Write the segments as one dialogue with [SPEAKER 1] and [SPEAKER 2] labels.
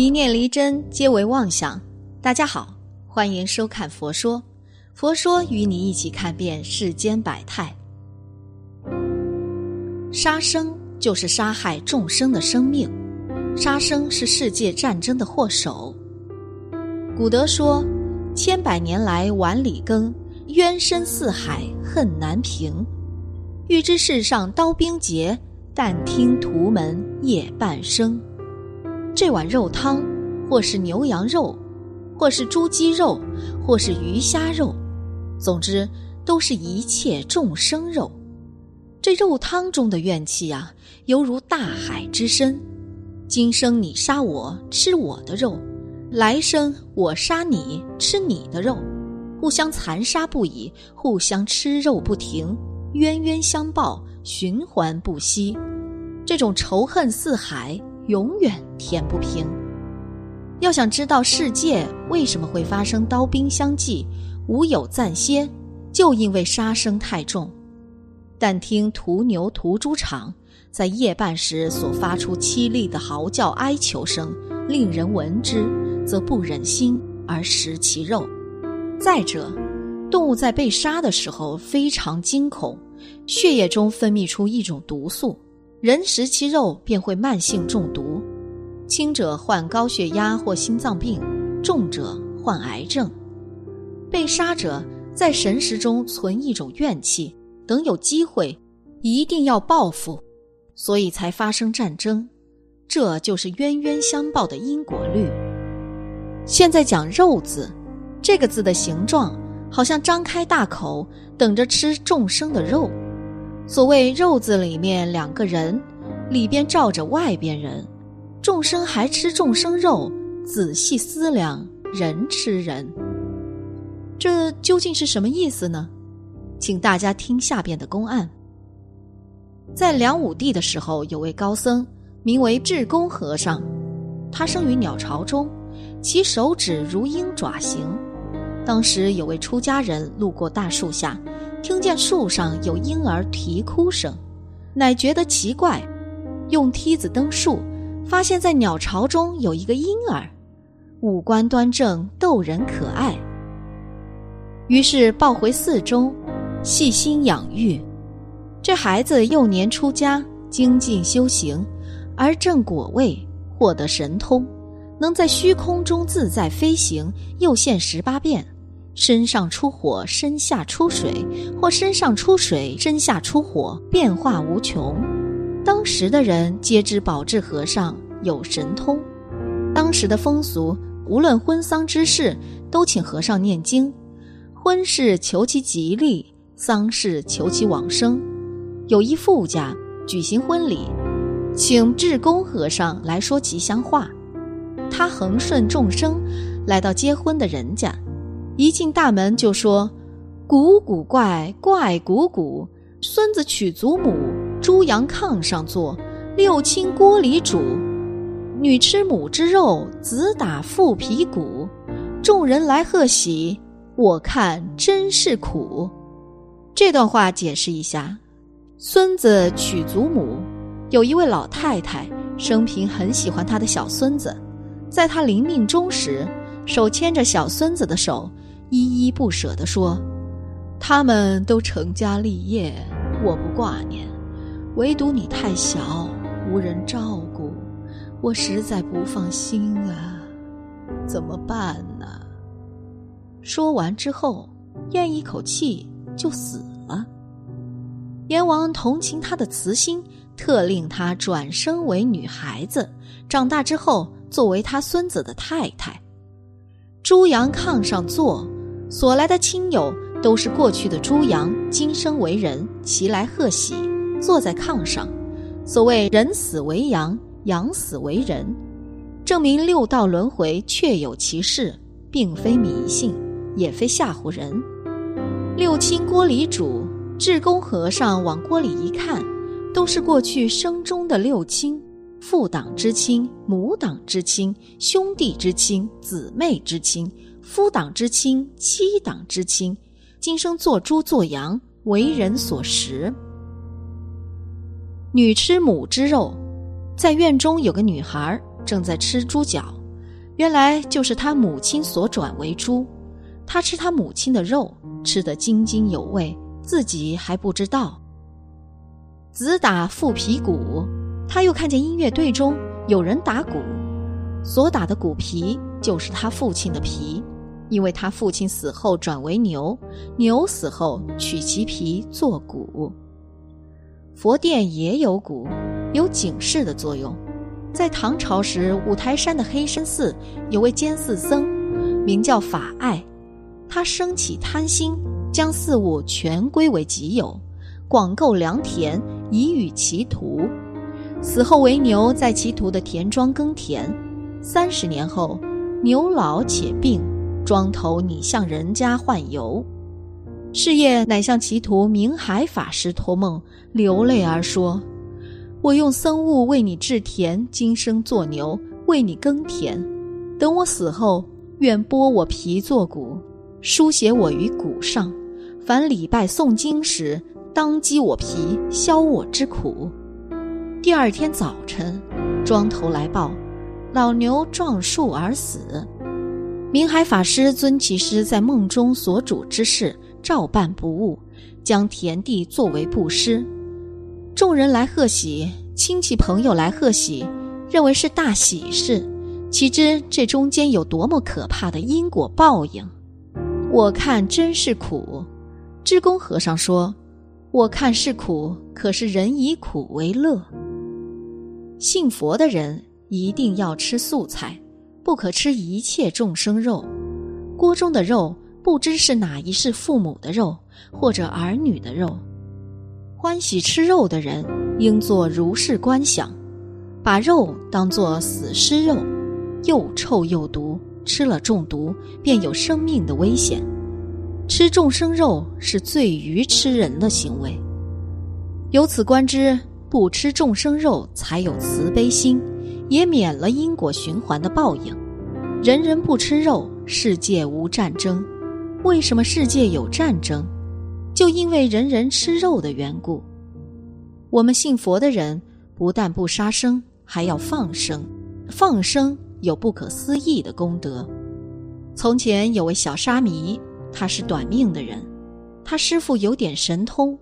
[SPEAKER 1] 一念离真，皆为妄想。大家好，欢迎收看《佛说》，佛说与你一起看遍世间百态。杀生就是杀害众生的生命，杀生是世界战争的祸首。古德说：“千百年来碗里羹，冤深似海恨难平。欲知世上刀兵劫，但听屠门夜半声。”这碗肉汤，或是牛羊肉，或是猪鸡肉，或是鱼虾肉，总之都是一切众生肉。这肉汤中的怨气啊，犹如大海之深。今生你杀我，吃我的肉；来生我杀你，吃你的肉，互相残杀不已，互相吃肉不停，冤冤相报，循环不息。这种仇恨似海。永远填不平。要想知道世界为什么会发生刀兵相继、无有暂歇，就因为杀声太重。但听屠牛、屠猪场在夜半时所发出凄厉的嚎叫、哀求声，令人闻之则不忍心而食其肉。再者，动物在被杀的时候非常惊恐，血液中分泌出一种毒素。人食其肉便会慢性中毒，轻者患高血压或心脏病，重者患癌症。被杀者在神识中存一种怨气，等有机会，一定要报复，所以才发生战争。这就是冤冤相报的因果律。现在讲“肉”字，这个字的形状好像张开大口，等着吃众生的肉。所谓“肉”字里面两个人，里边罩着外边人，众生还吃众生肉，仔细思量，人吃人，这究竟是什么意思呢？请大家听下边的公案。在梁武帝的时候，有位高僧，名为智公和尚，他生于鸟巢中，其手指如鹰爪形。当时有位出家人路过大树下。听见树上有婴儿啼哭声，乃觉得奇怪，用梯子登树，发现在鸟巢中有一个婴儿，五官端正，逗人可爱。于是抱回寺中，细心养育。这孩子幼年出家，精进修行，而正果位，获得神通，能在虚空中自在飞行，又现十八变。身上出火，身下出水，或身上出水，身下出火，变化无穷。当时的人皆知宝智和尚有神通。当时的风俗，无论婚丧之事，都请和尚念经。婚事求其吉利，丧事求其往生。有一富家举行婚礼，请智公和尚来说吉祥话。他恒顺众生，来到结婚的人家。一进大门就说：“古古怪怪古古，孙子娶祖母，猪羊炕上坐，六亲锅里煮，女吃母之肉，子打父皮骨。众人来贺喜，我看真是苦。”这段话解释一下：孙子娶祖母，有一位老太太生平很喜欢她的小孙子，在她临命终时，手牵着小孙子的手。依依不舍地说：“他们都成家立业，我不挂念，唯独你太小，无人照顾，我实在不放心啊，怎么办呢？”说完之后，咽一口气就死了。阎王同情他的慈心，特令他转生为女孩子，长大之后作为他孙子的太太。猪羊炕上坐。所来的亲友都是过去的猪羊，今生为人，齐来贺喜，坐在炕上。所谓人死为羊，羊死为人，证明六道轮回确有其事，并非迷信，也非吓唬人。六亲锅里煮，智公和尚往锅里一看，都是过去生中的六亲：父党之亲、母党之亲、兄弟之亲、姊妹之亲。夫党之亲，妻党之亲，今生做猪做羊，为人所食。女吃母之肉，在院中有个女孩正在吃猪脚，原来就是她母亲所转为猪，她吃她母亲的肉，吃得津津有味，自己还不知道。子打父皮鼓，他又看见音乐队中有人打鼓，所打的鼓皮就是他父亲的皮，因为他父亲死后转为牛，牛死后取其皮做鼓。佛殿也有鼓，有警示的作用。在唐朝时，五台山的黑山寺有位监寺僧，名叫法爱。他生起贪心，将寺物全归为己有，广购良田以与其徒。死后为牛在其徒的田庄耕田。三十年后，牛老且病，庄头你向人家换油。是夜乃向其徒明海法师托梦，流泪而说。我用僧物为你制田，今生做牛为你耕田。等我死后，愿剥我皮做骨，书写我于鼓上。凡礼拜诵经时，当击我皮，消我之苦。第二天早晨，庄头来报，老牛撞树而死。明海法师遵其师在梦中所嘱之事，照办不误，将田地作为布施。众人来贺喜，亲戚朋友来贺喜，认为是大喜事。岂知这中间有多么可怕的因果报应？我看真是苦。智公和尚说：“我看是苦，可是人以苦为乐。信佛的人一定要吃素菜，不可吃一切众生肉。锅中的肉，不知是哪一世父母的肉，或者儿女的肉。”欢喜吃肉的人，应做如是观想：把肉当作死尸肉，又臭又毒，吃了中毒，便有生命的危险。吃众生肉是最愚吃人的行为。由此观之，不吃众生肉才有慈悲心，也免了因果循环的报应。人人不吃肉，世界无战争。为什么世界有战争？就因为人人吃肉的缘故，我们信佛的人不但不杀生，还要放生。放生有不可思议的功德。从前有位小沙弥，他是短命的人，他师傅有点神通，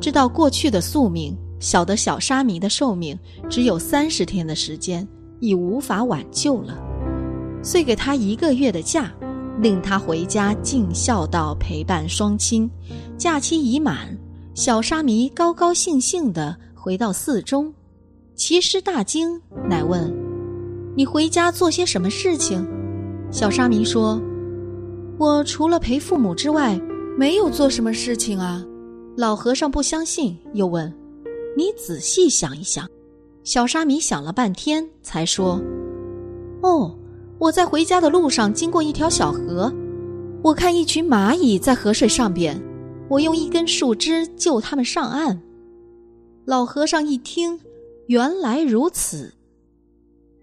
[SPEAKER 1] 知道过去的宿命，晓得小沙弥的寿命只有三十天的时间，已无法挽救了，遂给他一个月的假。令他回家尽孝道，陪伴双亲。假期已满，小沙弥高高兴兴地回到寺中。齐师大惊，乃问：“你回家做些什么事情？”小沙弥说：“我除了陪父母之外，没有做什么事情啊。”老和尚不相信，又问：“你仔细想一想。”小沙弥想了半天，才说：“哦。”我在回家的路上经过一条小河，我看一群蚂蚁在河水上边，我用一根树枝救他们上岸。老和尚一听，原来如此。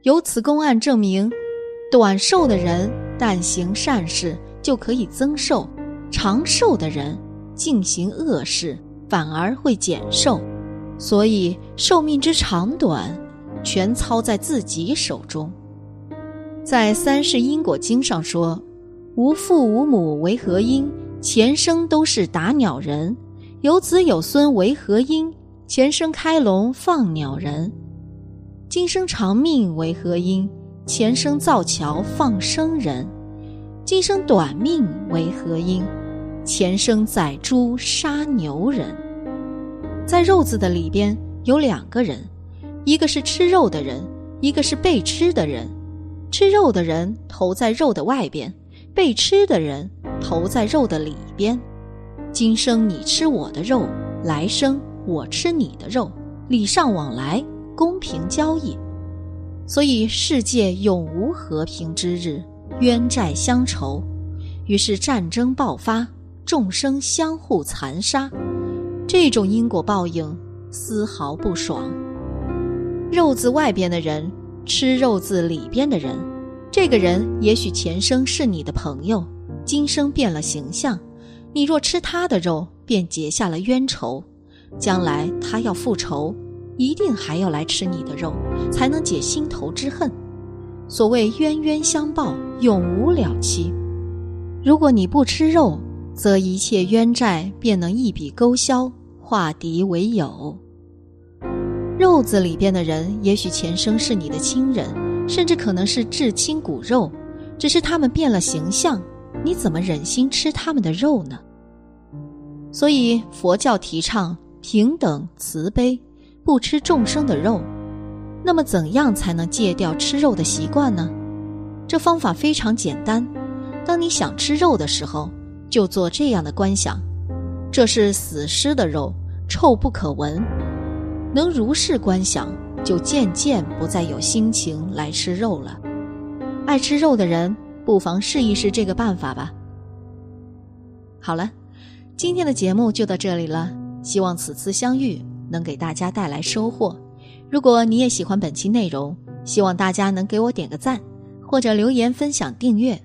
[SPEAKER 1] 由此公案证明，短寿的人但行善事就可以增寿，长寿的人进行恶事反而会减寿。所以寿命之长短，全操在自己手中。在《三世因果经》上说：“无父无母为何因？前生都是打鸟人；有子有孙为何因？前生开笼放鸟人。今生长命为何因？前生造桥放生人。今生短命为何因？前生宰猪杀牛人。”在“肉”字的里边有两个人，一个是吃肉的人，一个是被吃的人。吃肉的人投在肉的外边，被吃的人投在肉的里边。今生你吃我的肉，来生我吃你的肉，礼尚往来，公平交易。所以世界永无和平之日，冤债相仇，于是战争爆发，众生相互残杀。这种因果报应丝毫不爽。肉字外边的人。吃肉字里边的人，这个人也许前生是你的朋友，今生变了形象。你若吃他的肉，便结下了冤仇，将来他要复仇，一定还要来吃你的肉，才能解心头之恨。所谓冤冤相报，永无了期。如果你不吃肉，则一切冤债便能一笔勾销，化敌为友。肉子里边的人，也许前生是你的亲人，甚至可能是至亲骨肉，只是他们变了形象，你怎么忍心吃他们的肉呢？所以佛教提倡平等慈悲，不吃众生的肉。那么，怎样才能戒掉吃肉的习惯呢？这方法非常简单，当你想吃肉的时候。就做这样的观想，这是死尸的肉，臭不可闻。能如是观想，就渐渐不再有心情来吃肉了。爱吃肉的人，不妨试一试这个办法吧。好了，今天的节目就到这里了。希望此次相遇能给大家带来收获。如果你也喜欢本期内容，希望大家能给我点个赞，或者留言分享订阅。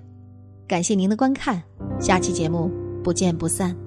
[SPEAKER 1] 感谢您的观看。下期节目不见不散。